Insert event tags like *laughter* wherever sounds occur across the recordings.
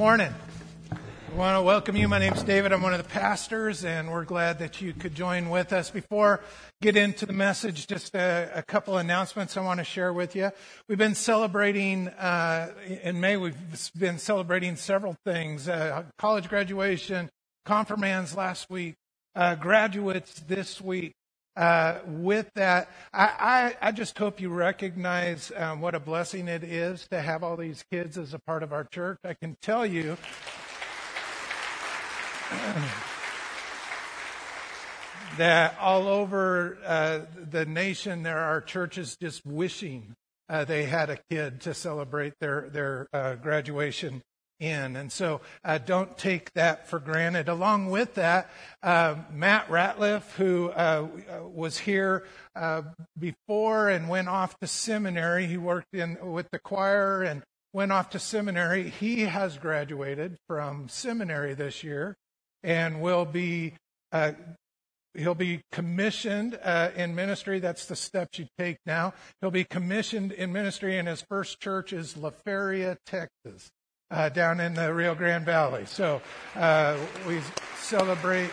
morning. I want to welcome you. My name is David. I'm one of the pastors, and we're glad that you could join with us. Before get into the message, just a, a couple announcements I want to share with you. We've been celebrating uh, in May. We've been celebrating several things: uh, college graduation, confirmands last week, uh, graduates this week. Uh, with that, I, I, I, just hope you recognize um, what a blessing it is to have all these kids as a part of our church. I can tell you. *clears throat* that all over uh, the nation there are churches just wishing uh, they had a kid to celebrate their their uh, graduation in. And so uh, don't take that for granted. Along with that, uh, Matt Ratliff, who uh, was here uh, before and went off to seminary, he worked in with the choir and went off to seminary. He has graduated from seminary this year and will be. Uh, he'll be commissioned uh, in ministry. That's the steps you take now. He'll be commissioned in ministry, and his first church is La Feria, Texas uh, down in the Rio Grande Valley. So uh, we celebrate.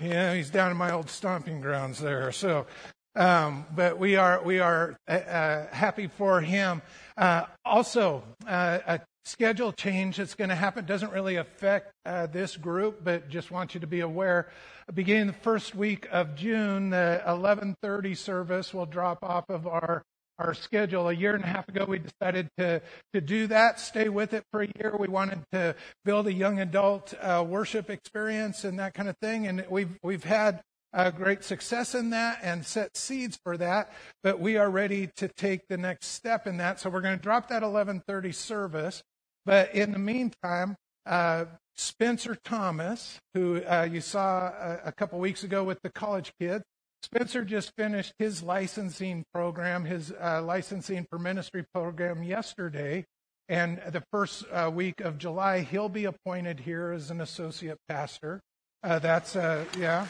Yeah, he's down in my old stomping grounds there. So, um, but we are we are uh, uh happy for him. Uh, also, uh, a schedule change that's going to happen doesn't really affect this group, but just want you to be aware. Beginning the first week of June, the 11:30 service will drop off of our our schedule. A year and a half ago, we decided to, to do that, stay with it for a year. We wanted to build a young adult uh, worship experience and that kind of thing. And we've, we've had uh, great success in that and set seeds for that. But we are ready to take the next step in that. So we're going to drop that 1130 service. But in the meantime, uh, Spencer Thomas, who uh, you saw a, a couple weeks ago with the college kids, Spencer just finished his licensing program, his uh, licensing for ministry program yesterday. And the first uh, week of July, he'll be appointed here as an associate pastor. Uh, that's, uh, yeah.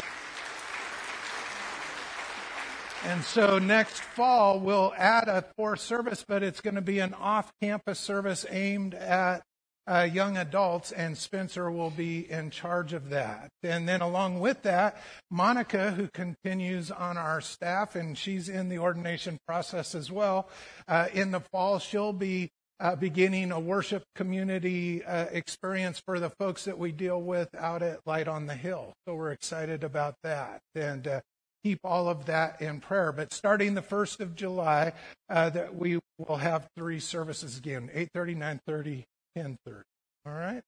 And so next fall, we'll add a fourth service, but it's going to be an off campus service aimed at uh, young adults, and Spencer will be in charge of that. And then, along with that, Monica, who continues on our staff, and she's in the ordination process as well. Uh, in the fall, she'll be uh, beginning a worship community uh, experience for the folks that we deal with out at Light on the Hill. So we're excited about that. And uh, keep all of that in prayer. But starting the 1st of July, uh, that we will have three services again, 8.30, 9.30, 10:30. All right?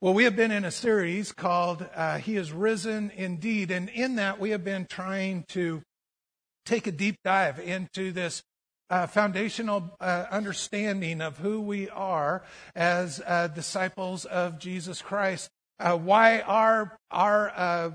Well, we have been in a series called uh, He is Risen Indeed. And in that, we have been trying to take a deep dive into this uh, foundational uh, understanding of who we are as uh, disciples of Jesus Christ. Uh, why our, our, uh,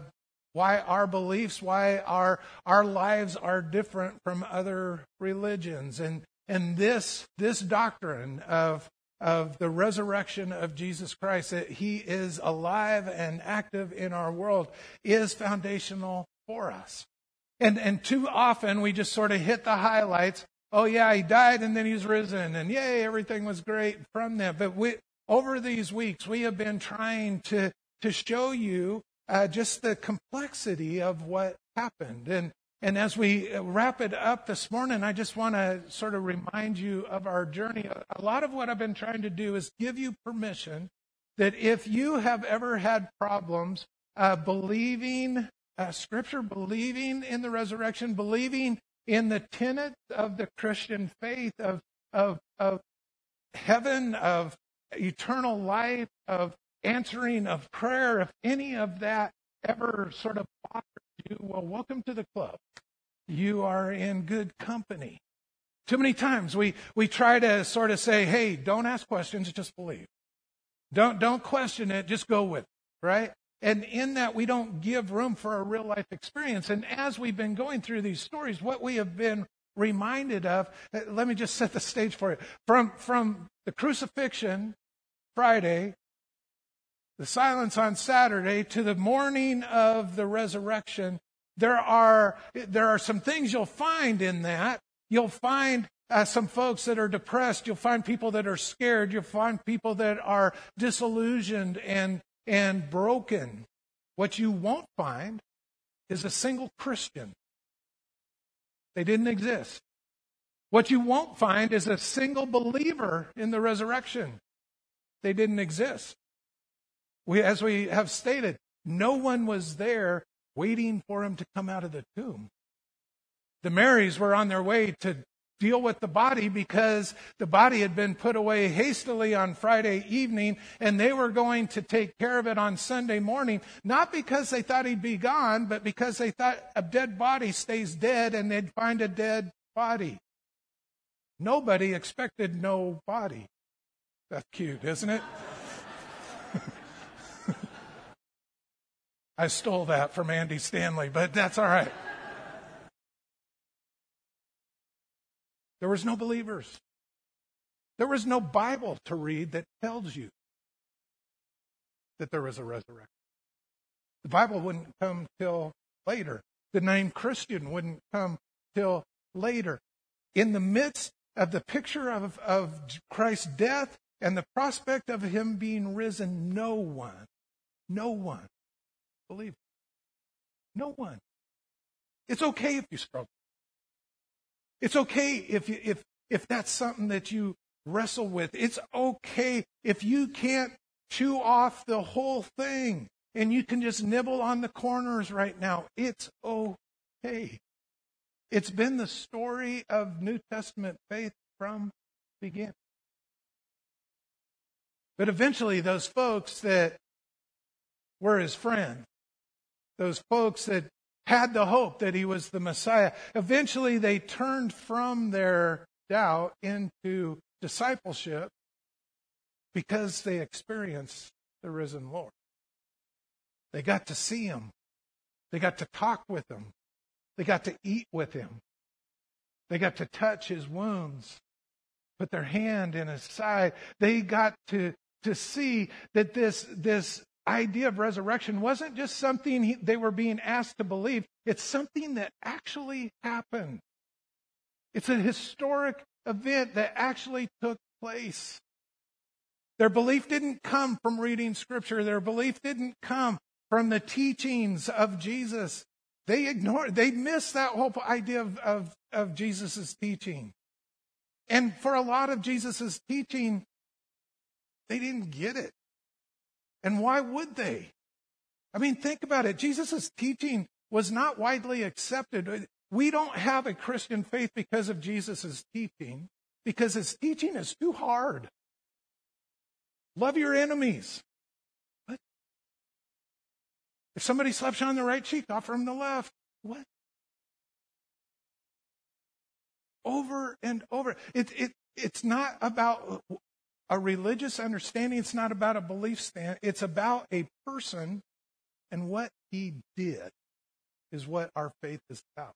why our beliefs, why our, our lives are different from other religions. And, and this, this doctrine of of the resurrection of Jesus Christ, that he is alive and active in our world, is foundational for us. And, and too often we just sort of hit the highlights. Oh, yeah, he died and then he's risen, and yay, everything was great from that. But we, over these weeks, we have been trying to, to show you uh, just the complexity of what happened. And, and as we wrap it up this morning, I just want to sort of remind you of our journey. A lot of what I've been trying to do is give you permission that if you have ever had problems uh, believing uh, Scripture, believing in the resurrection, believing in the tenets of the Christian faith of, of, of heaven, of eternal life, of answering of prayer, if any of that ever sort of well, welcome to the club. You are in good company. Too many times we, we try to sort of say, hey, don't ask questions, just believe. Don't, don't question it, just go with it, right? And in that, we don't give room for a real life experience. And as we've been going through these stories, what we have been reminded of, let me just set the stage for you. From, from the crucifixion Friday the silence on Saturday to the morning of the resurrection, there are, there are some things you'll find in that. You'll find uh, some folks that are depressed. You'll find people that are scared. You'll find people that are disillusioned and, and broken. What you won't find is a single Christian. They didn't exist. What you won't find is a single believer in the resurrection. They didn't exist. We, as we have stated, no one was there waiting for him to come out of the tomb. The Marys were on their way to deal with the body because the body had been put away hastily on Friday evening and they were going to take care of it on Sunday morning, not because they thought he'd be gone, but because they thought a dead body stays dead and they'd find a dead body. Nobody expected no body. That's cute, isn't it? I stole that from Andy Stanley, but that's all right. There was no believers. There was no Bible to read that tells you that there was a resurrection. The Bible wouldn't come till later. The name Christian wouldn't come till later. In the midst of the picture of, of Christ's death and the prospect of him being risen, no one, no one believed. No one. It's okay if you struggle. It's okay if, you, if, if that's something that you wrestle with. It's okay if you can't chew off the whole thing and you can just nibble on the corners right now. It's okay. It's been the story of New Testament faith from beginning. But eventually, those folks that were his friends, those folks that had the hope that he was the Messiah. Eventually, they turned from their doubt into discipleship because they experienced the risen Lord. They got to see him. They got to talk with him. They got to eat with him. They got to touch his wounds, put their hand in his side. They got to, to see that this, this idea of resurrection wasn't just something he, they were being asked to believe, it's something that actually happened. It's a historic event that actually took place. Their belief didn't come from reading scripture. Their belief didn't come from the teachings of Jesus. They ignored, they missed that whole idea of, of, of Jesus' teaching. And for a lot of Jesus' teaching, they didn't get it. And why would they? I mean, think about it. Jesus' teaching was not widely accepted. We don't have a Christian faith because of Jesus' teaching, because his teaching is too hard. Love your enemies. What? If somebody slaps you on the right cheek, offer him the left. What? Over and over. It, it, it's not about a religious understanding. It's not about a belief stand. It's about a person and what he did is what our faith is about.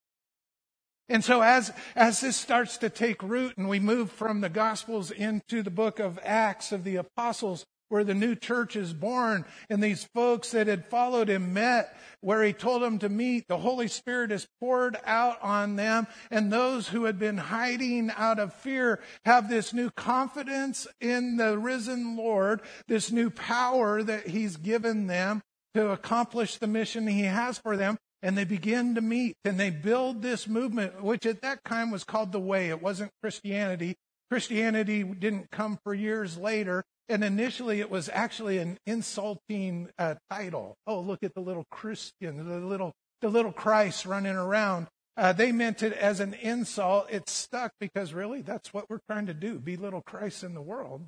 And so as, as this starts to take root and we move from the Gospels into the book of Acts of the Apostles, where the new church is born and these folks that had followed him met where he told them to meet. The Holy Spirit is poured out on them and those who had been hiding out of fear have this new confidence in the risen Lord, this new power that he's given them to accomplish the mission he has for them. And they begin to meet and they build this movement, which at that time was called the Way. It wasn't Christianity. Christianity didn't come for years later. And initially, it was actually an insulting uh, title. Oh, look at the little Christian, the little the little Christ running around. Uh, they meant it as an insult. It stuck because really, that's what we're trying to do: be little Christ in the world.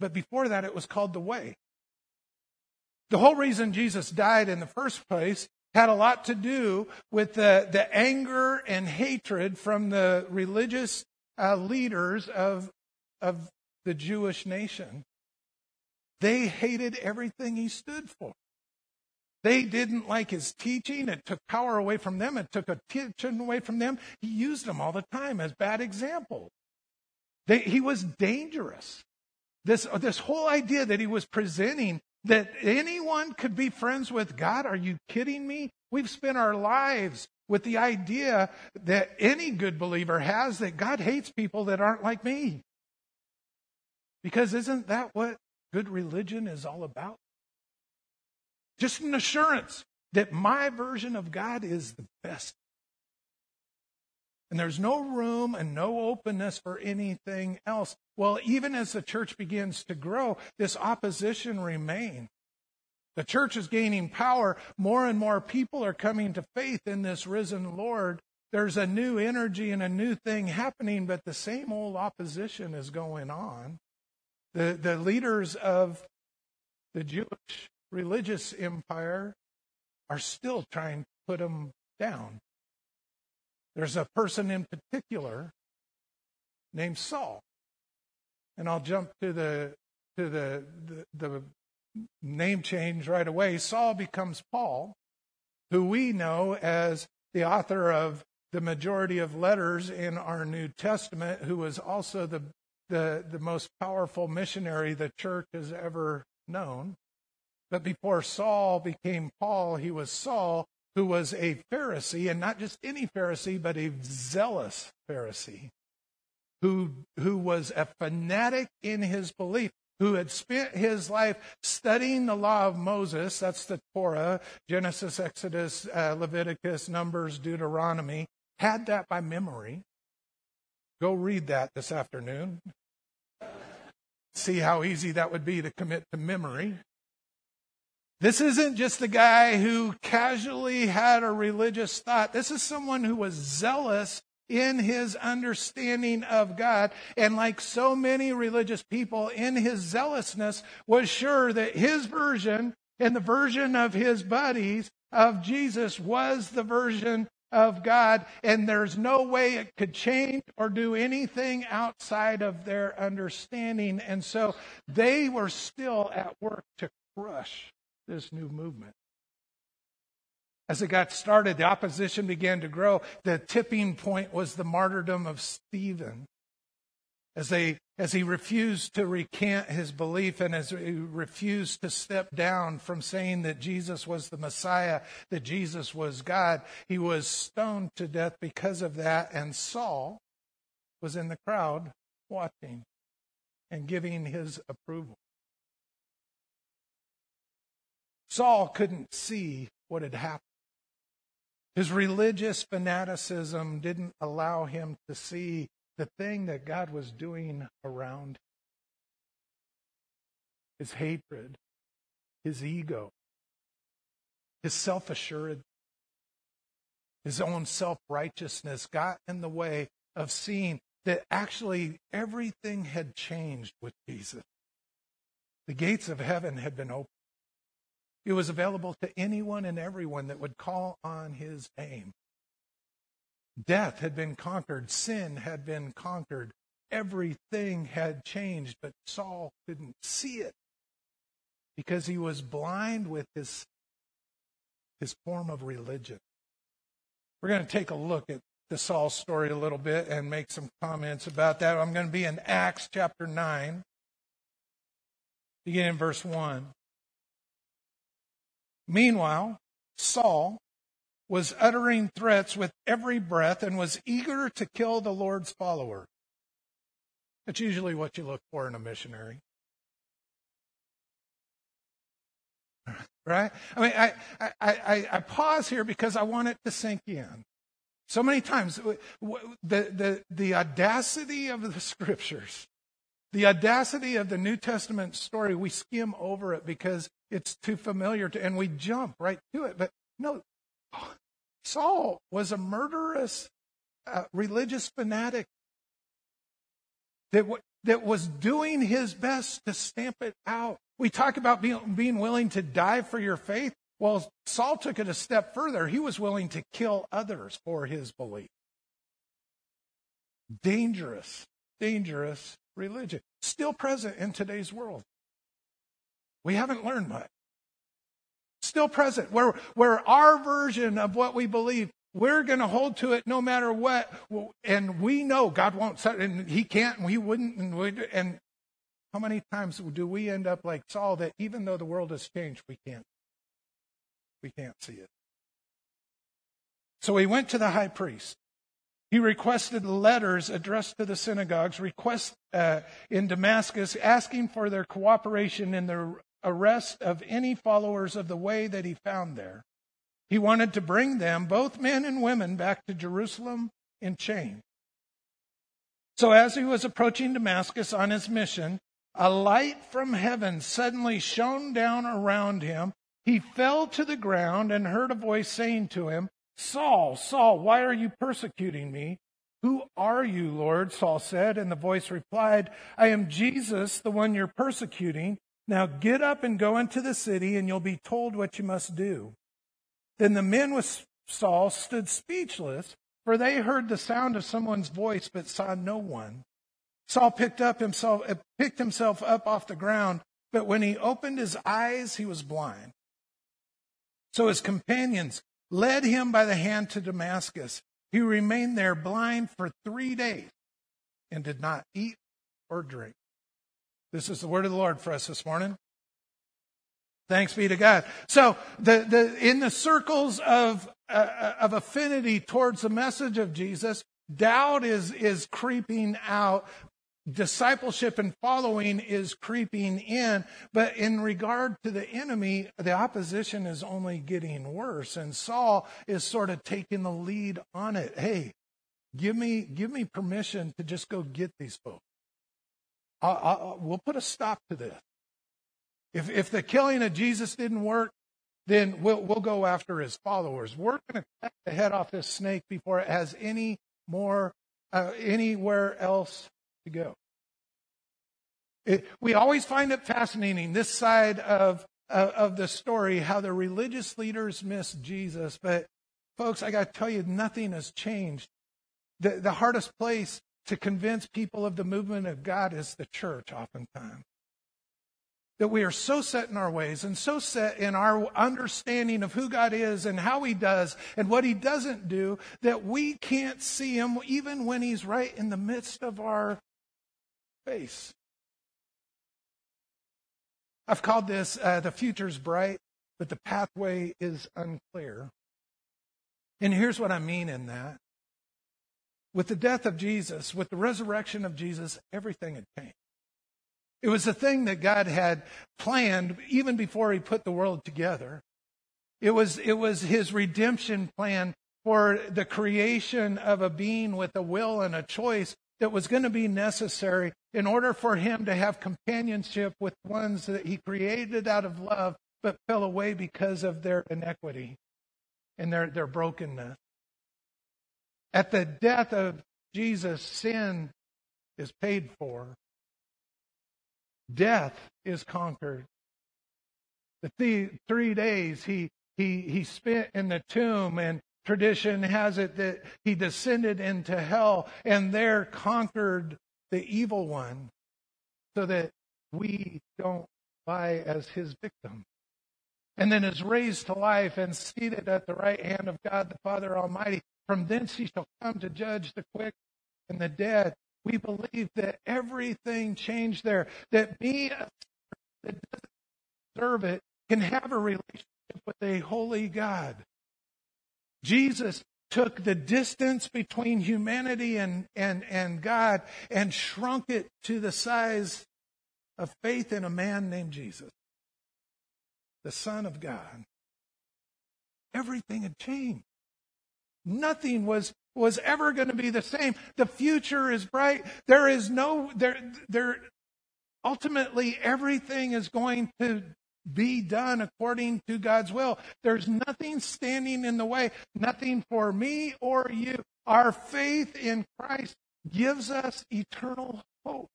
But before that, it was called the way. The whole reason Jesus died in the first place had a lot to do with the, the anger and hatred from the religious uh, leaders of, of the Jewish nation. They hated everything he stood for. They didn't like his teaching. It took power away from them. It took attention away from them. He used them all the time as bad examples. They, he was dangerous. This, this whole idea that he was presenting That anyone could be friends with God? Are you kidding me? We've spent our lives with the idea that any good believer has that God hates people that aren't like me. Because isn't that what good religion is all about? Just an assurance that my version of God is the best. And there's no room and no openness for anything else. Well, even as the church begins to grow, this opposition remains. The church is gaining power. More and more people are coming to faith in this risen Lord. There's a new energy and a new thing happening, but the same old opposition is going on. The, the leaders of the Jewish religious empire are still trying to put them down. There's a person in particular named Saul. And I'll jump to the to the, the, the name change right away. Saul becomes Paul, who we know as the author of the majority of letters in our New Testament, who was also the the, the most powerful missionary the church has ever known. But before Saul became Paul, he was Saul, who was a Pharisee, and not just any Pharisee, but a zealous Pharisee, who, who was a fanatic in his belief, who had spent his life studying the law of Moses, that's the Torah, Genesis, Exodus, uh, Leviticus, Numbers, Deuteronomy, had that by memory. Go read that this afternoon. See how easy that would be to commit to memory. This isn't just a guy who casually had a religious thought. This is someone who was zealous in his understanding of God. And like so many religious people, in his zealousness, was sure that his version and the version of his buddies of Jesus was the version of God. And there's no way it could change or do anything outside of their understanding. And so they were still at work to crush this new movement. As it got started, the opposition began to grow. The tipping point was the martyrdom of Stephen. As, they, as he refused to recant his belief and as he refused to step down from saying that Jesus was the Messiah, that Jesus was God, he was stoned to death because of that. And Saul was in the crowd watching and giving his approval. Saul couldn't see what had happened. His religious fanaticism didn't allow him to see the thing that God was doing around. His hatred, his ego, his self assured, his own self righteousness got in the way of seeing that actually everything had changed with Jesus. The gates of heaven had been opened. It was available to anyone and everyone that would call on his name. Death had been conquered, sin had been conquered, everything had changed, but Saul couldn't see it because he was blind with his, his form of religion. We're going to take a look at the Saul story a little bit and make some comments about that. I'm going to be in Acts chapter 9, beginning in verse 1. Meanwhile, Saul was uttering threats with every breath and was eager to kill the Lord's follower. That's usually what you look for in a missionary. Right? I mean, I, I, I, I pause here because I want it to sink in. So many times, the, the, the audacity of the scriptures the audacity of the New Testament story, we skim over it because it's too familiar to, and we jump right to it. But no, Saul was a murderous uh, religious fanatic that, w- that was doing his best to stamp it out. We talk about being, being willing to die for your faith. Well, Saul took it a step further. He was willing to kill others for his belief. Dangerous, dangerous religion. Still present in today's world. We haven't learned much. Still present, where, where our version of what we believe, we're going to hold to it no matter what. And we know God won't, and He can't, and He wouldn't, and, we, and How many times do we end up like Saul that even though the world has changed, we can't we can't see it. So he went to the high priest. He requested letters addressed to the synagogues, request uh, in Damascus, asking for their cooperation in the arrest of any followers of the way that he found there. He wanted to bring them, both men and women, back to Jerusalem in chains. So as he was approaching Damascus on his mission, a light from heaven suddenly shone down around him. He fell to the ground and heard a voice saying to him, Saul, Saul, why are you persecuting me? Who are you, Lord? Saul said, and the voice replied, I am Jesus, the one you're persecuting. Now get up and go into the city, and you'll be told what you must do. Then the men with Saul stood speechless, for they heard the sound of someone's voice, but saw no one. Saul picked up himself, uh, picked himself up off the ground, but when he opened his eyes, he was blind. So his companions led him by the hand to Damascus. He remained there blind for three days and did not eat or drink. This is the word of the Lord for us this morning. Thanks be to God. So the, the, in the circles of, uh, of affinity towards the message of Jesus, doubt is, is creeping out discipleship and following is creeping in, but in regard to the enemy, the opposition is only getting worse. And Saul is sort of taking the lead on it. Hey, give me, give me permission to just go get these folks. I'll, I'll, we'll put a stop to this. If, if the killing of Jesus didn't work, then we'll, we'll go after his followers. We're going to cut the head off this snake before it has any more, uh, anywhere else to go. It, we always find it fascinating, this side of, of, of the story, how the religious leaders miss Jesus. But, folks, I got to tell you, nothing has changed. The, the hardest place to convince people of the movement of God is the church, oftentimes. That we are so set in our ways and so set in our understanding of who God is and how He does and what He doesn't do that we can't see Him even when He's right in the midst of our face. I've called this uh, the future's bright, but the pathway is unclear. And here's what I mean in that. With the death of Jesus, with the resurrection of Jesus, everything had changed. It was a thing that God had planned even before he put the world together. It was, it was his redemption plan for the creation of a being with a will and a choice that was going to be necessary in order for him to have companionship with ones that he created out of love but fell away because of their inequity and their, their brokenness. At the death of Jesus, sin is paid for. Death is conquered. The th- three days he, he, he spent in the tomb and Tradition has it that he descended into hell and there conquered the evil one so that we don't lie as his victim. And then is raised to life and seated at the right hand of God the Father Almighty. From thence he shall come to judge the quick and the dead. We believe that everything changed there, that me that doesn't deserve it can have a relationship with a holy God. Jesus took the distance between humanity and, and, and God and shrunk it to the size of faith in a man named Jesus, the Son of God. Everything had changed. Nothing was, was ever going to be the same. The future is bright. There is no, there, there, ultimately everything is going to be done according to God's will. There's nothing standing in the way, nothing for me or you. Our faith in Christ gives us eternal hope.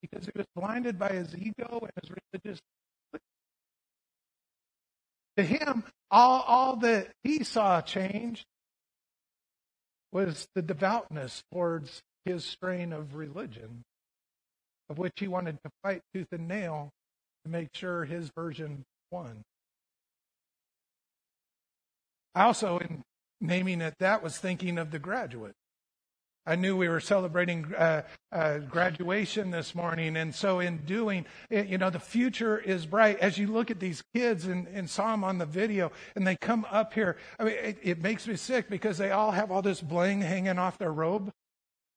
Because he was blinded by his ego and his religious. To him, all, all that he saw change was the devoutness towards his strain of religion of which he wanted to fight tooth and nail to make sure his version won. I also, in naming it that, was thinking of the graduate. I knew we were celebrating uh, uh, graduation this morning, and so in doing, it, you know, the future is bright. As you look at these kids and, and saw them on the video, and they come up here, I mean, it, it makes me sick because they all have all this bling hanging off their robe.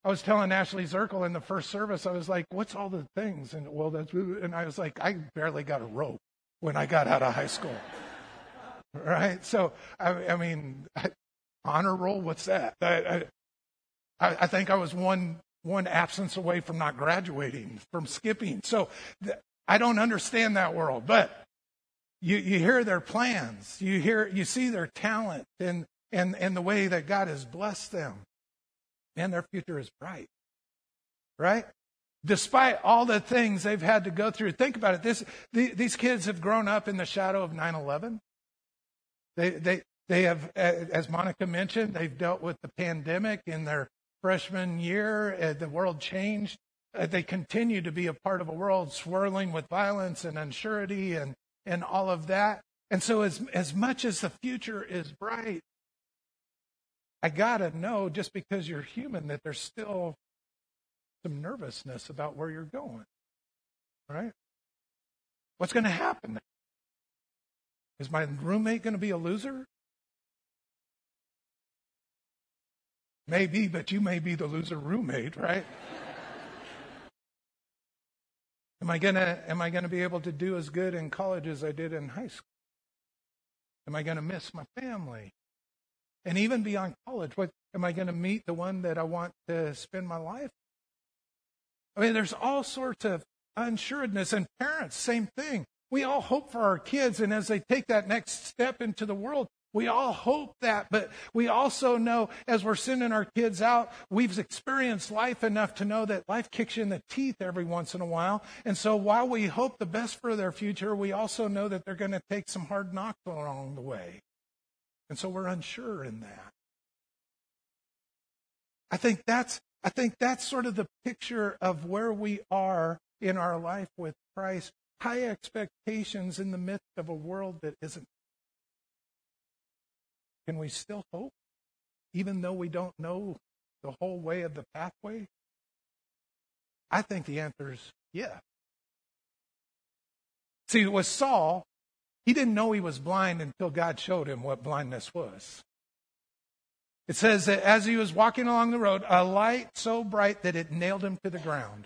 I was telling Ashley Zirkle in the first service, I was like, "What's all the things?" And well, that's and I was like, "I barely got a rope when I got out of high school." *laughs* right? So, I, I mean, *laughs* honor roll. What's that? I, I, I think I was one one absence away from not graduating, from skipping. So th- I don't understand that world, but you, you hear their plans, you hear, you see their talent and, and, and the way that God has blessed them. And their future is bright. Right? Despite all the things they've had to go through. Think about it. This, the, these kids have grown up in the shadow of 9-11. They, they, they have, as Monica mentioned, they've dealt with the pandemic in their freshman year. Uh, the world changed. Uh, they continue to be a part of a world swirling with violence and unsurety and, and all of that. And so, as, as much as the future is bright, I got to know just because you're human that there's still some nervousness about where you're going. Right? What's going to happen? Is my roommate going to be a loser? Maybe, but you may be the loser roommate, right? am I gonna am I gonna be able to do as good in college as I did in high school? Am I gonna miss my family? And even beyond college, what am I gonna meet the one that I want to spend my life? I mean, there's all sorts of unsuredness and parents, same thing. We all hope for our kids, and as they take that next step into the world, we all hope that, but we also know as we're sending our kids out, we've experienced life enough to know that life kicks you in the teeth every once in a while. And so while we hope the best for their future, we also know that they're going to take some hard knocks along the way. And so we're unsure in that. I think that's I think that's sort of the picture of where we are in our life with Christ. High expectations in the midst of a world that isn't can we still hope, even though we don't know the whole way of the pathway? I think the answer is yeah. See, with Saul, he didn't know he was blind until God showed him what blindness was. It says that as he was walking along the road, a light so bright that it nailed him to the ground.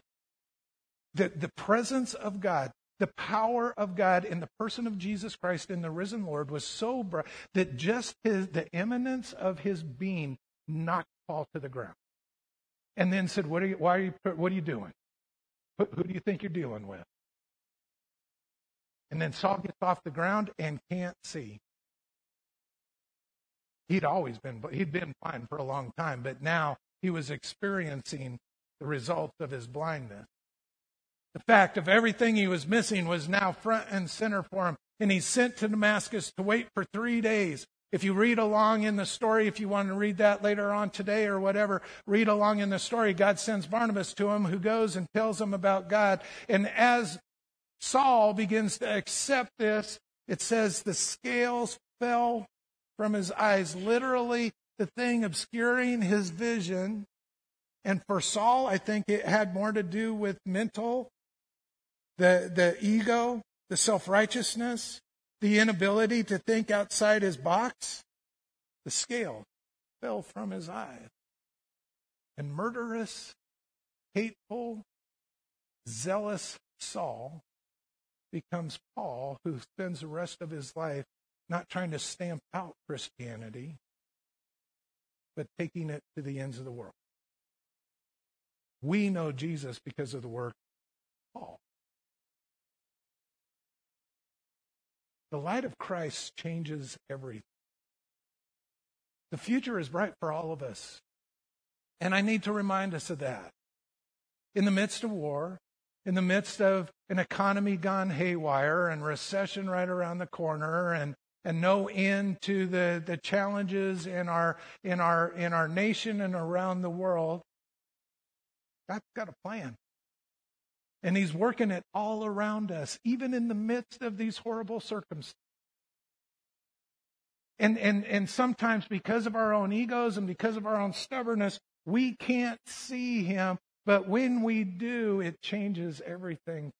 The, the presence of God the power of God in the person of Jesus Christ in the risen Lord was so bright that just his, the eminence of his being knocked Paul to the ground. And then said, what are you, why are you, what are you doing? Who, who do you think you're dealing with? And then Saul gets off the ground and can't see. He'd always been, he'd been blind for a long time, but now he was experiencing the results of his blindness. The fact of everything he was missing was now front and center for him. And he's sent to Damascus to wait for three days. If you read along in the story, if you want to read that later on today or whatever, read along in the story. God sends Barnabas to him who goes and tells him about God. And as Saul begins to accept this, it says the scales fell from his eyes. Literally, the thing obscuring his vision. And for Saul, I think it had more to do with mental the, the ego, the self righteousness, the inability to think outside his box, the scale fell from his eyes. And murderous, hateful, zealous Saul becomes Paul, who spends the rest of his life not trying to stamp out Christianity, but taking it to the ends of the world. We know Jesus because of the work of Paul. The light of Christ changes everything. The future is bright for all of us. And I need to remind us of that. In the midst of war, in the midst of an economy gone haywire and recession right around the corner and, and no end to the, the challenges in our, in, our, in our nation and around the world, God's got a plan. And He's working it all around us, even in the midst of these horrible circumstances. And, and, and sometimes because of our own egos and because of our own stubbornness, We can't see him, but when we do, it changes everything.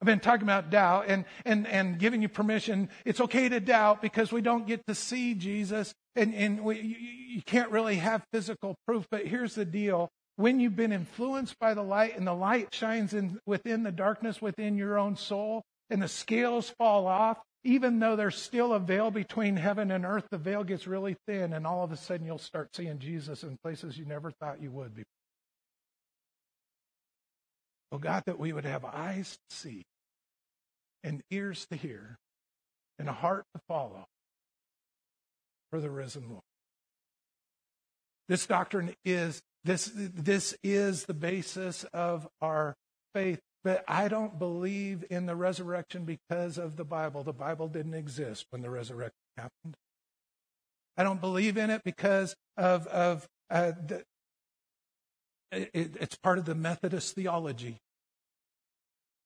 I've been talking about doubt and, and, and giving you permission. It's okay to doubt because we don't get to see Jesus and, and we, you, you can't really have physical proof. But here's the deal. When you've been influenced by the light and the light shines in within the darkness within your own soul and the scales fall off, even though there's still a veil between heaven and earth, the veil gets really thin, and all of a sudden you'll start seeing Jesus in places you never thought you would before. Oh God, that we would have eyes to see, and ears to hear, and a heart to follow for the risen Lord. This doctrine is this, this is the basis of our faith. But I don't believe in the resurrection because of the Bible. The Bible didn't exist when the resurrection happened. I don't believe in it because of, of uh, the, it, it's part of the Methodist theology.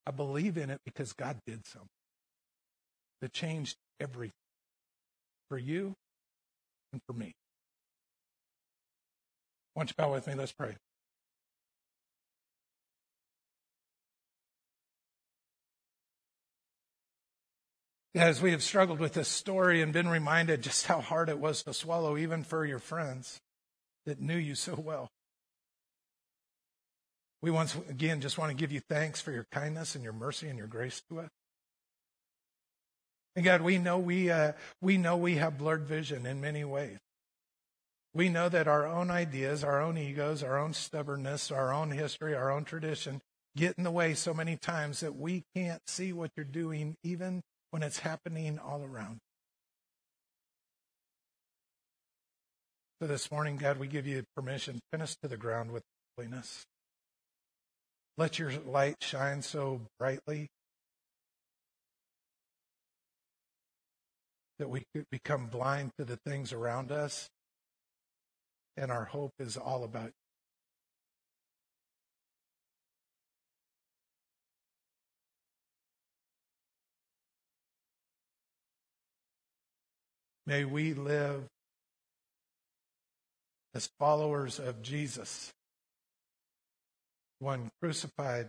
I believe in it because God did something that changed everything for you and for me. Why don't you bow with me? Let's pray. As we have struggled with this story and been reminded just how hard it was to swallow, even for your friends that knew you so well. We once again just want to give you thanks for your kindness and your mercy and your grace to us. And God, we know we uh, we know we have blurred vision in many ways. We know that our own ideas, our own egos, our own stubbornness, our own history, our own tradition get in the way so many times that we can't see what you're doing, even when it's happening all around. So this morning, God, we give you permission. Pin us to the ground with holiness. Let your light shine so brightly that we could become blind to the things around us, and our hope is all about May we live as followers of Jesus, one crucified,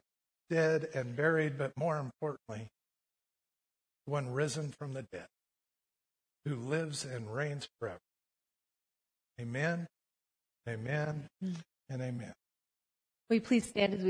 dead, and buried, but more importantly, one risen from the dead, who lives and reigns forever. Amen, amen, mm. and amen. Will you please stand as we